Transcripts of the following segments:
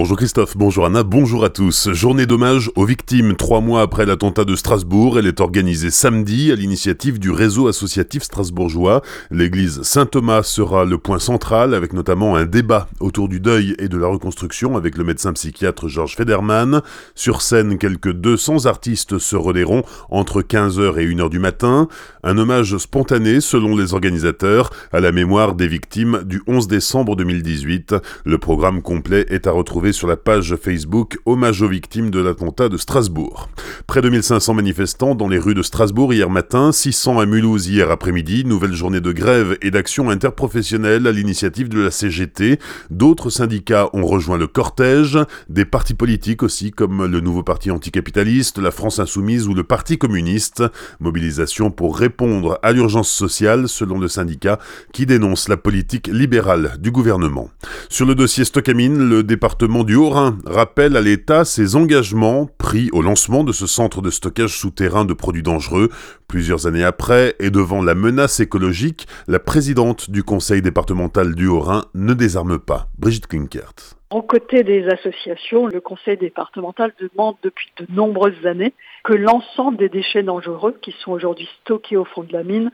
Bonjour Christophe, bonjour Anna, bonjour à tous. Journée d'hommage aux victimes. Trois mois après l'attentat de Strasbourg, elle est organisée samedi à l'initiative du réseau associatif strasbourgeois. L'église Saint-Thomas sera le point central avec notamment un débat autour du deuil et de la reconstruction avec le médecin psychiatre Georges Federman. Sur scène, quelques 200 artistes se relaieront entre 15h et 1h du matin. Un hommage spontané, selon les organisateurs, à la mémoire des victimes du 11 décembre 2018. Le programme complet est à retrouver sur la page Facebook Hommage aux victimes de l'attentat de Strasbourg. Près de 1500 manifestants dans les rues de Strasbourg hier matin, 600 à Mulhouse hier après-midi, nouvelle journée de grève et d'action interprofessionnelle à l'initiative de la CGT. D'autres syndicats ont rejoint le cortège, des partis politiques aussi comme le nouveau parti anticapitaliste, la France Insoumise ou le Parti communiste. Mobilisation pour répondre à l'urgence sociale selon le syndicat qui dénonce la politique libérale du gouvernement. Sur le dossier Stockamine, le département du Haut-Rhin rappelle à l'État ses engagements pris au lancement de ce centre de stockage souterrain de produits dangereux. Plusieurs années après, et devant la menace écologique, la présidente du conseil départemental du Haut-Rhin ne désarme pas. Brigitte Klinkert. Aux côtés des associations, le conseil départemental demande depuis de nombreuses années que l'ensemble des déchets dangereux qui sont aujourd'hui stockés au fond de la mine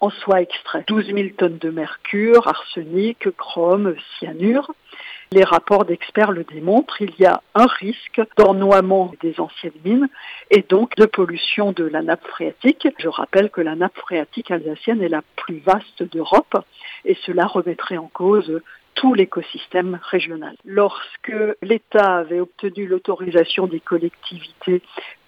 en soient extraits. 12 000 tonnes de mercure, arsenic, chrome, cyanure. Les rapports d'experts le démontrent, il y a un risque d'ennoiement des anciennes mines et donc de pollution de la nappe phréatique. Je rappelle que la nappe phréatique alsacienne est la plus vaste d'Europe et cela remettrait en cause tout l'écosystème régional. Lorsque l'État avait obtenu l'autorisation des collectivités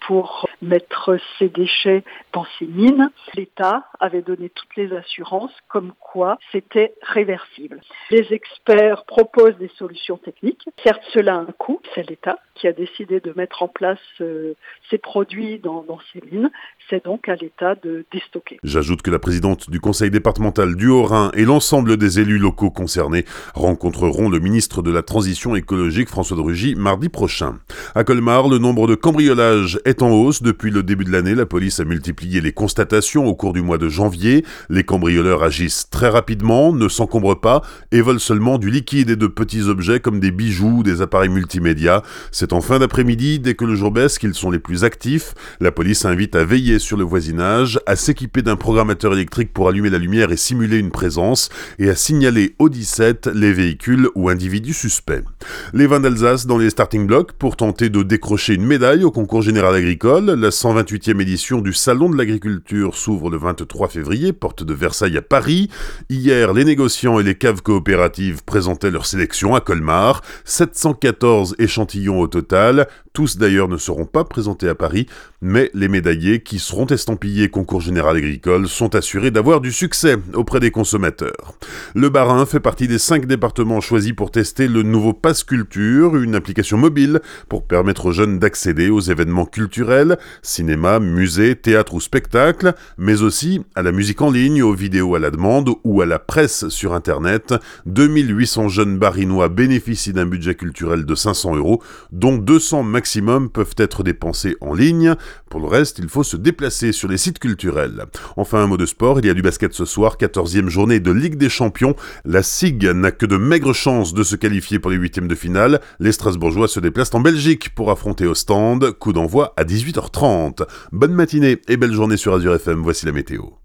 pour mettre ces déchets dans ces mines, l'État avait donné toutes les assurances comme quoi c'était réversible. Les experts proposent des solutions techniques. Certes, cela a un coût, c'est l'État qui a décidé de mettre en place euh, ces produits dans, dans ces mines. C'est donc à l'État de déstocker. J'ajoute que la présidente du conseil départemental du Haut-Rhin et l'ensemble des élus locaux concernés rencontreront le ministre de la Transition écologique François de Rugy mardi prochain. À Colmar, le nombre de cambriolages est en hausse. Depuis le début de l'année, la police a multiplié les constatations au cours du mois de janvier. Les cambrioleurs agissent très rapidement, ne s'encombrent pas et volent seulement du liquide et de petits objets comme des bijoux, des appareils multimédia. C'est en fin d'après-midi, dès que le jour baisse, qu'ils sont les plus actifs. La police invite à veiller sur le voisinage, à s'équiper d'un programmateur électrique pour allumer la lumière et simuler une présence, et à signaler au 17 les véhicules ou individus suspects. Les vins d'Alsace dans les starting blocks pour tenter de décrocher une médaille au concours général agricole. La 128e édition du Salon de l'agriculture s'ouvre le 23 février, porte de Versailles à Paris. Hier, les négociants et les caves coopératives présentaient leur sélection à Colmar. 714 échantillons au total. Tous d'ailleurs ne seront pas présentés à Paris, mais les médaillés qui seront estampillés concours général agricole sont assurés d'avoir du succès auprès des consommateurs. Le Barin fait partie des cinq départements choisis pour tester le nouveau Pass Culture, une application mobile pour permettre aux jeunes d'accéder aux événements culturels, cinéma, musée, théâtre ou spectacle, mais aussi à la musique en ligne, aux vidéos à la demande ou à la presse sur Internet. 2800 jeunes barinois bénéficient d'un budget culturel de 500 euros, dont 200 maximum maximum peuvent être dépensés en ligne. Pour le reste, il faut se déplacer sur les sites culturels. Enfin, un mot de sport, il y a du basket ce soir, 14e journée de Ligue des Champions. La SIG n'a que de maigres chances de se qualifier pour les huitièmes de finale. Les Strasbourgeois se déplacent en Belgique pour affronter Ostende. Coup d'envoi à 18h30. Bonne matinée et belle journée sur Azure FM, voici la météo.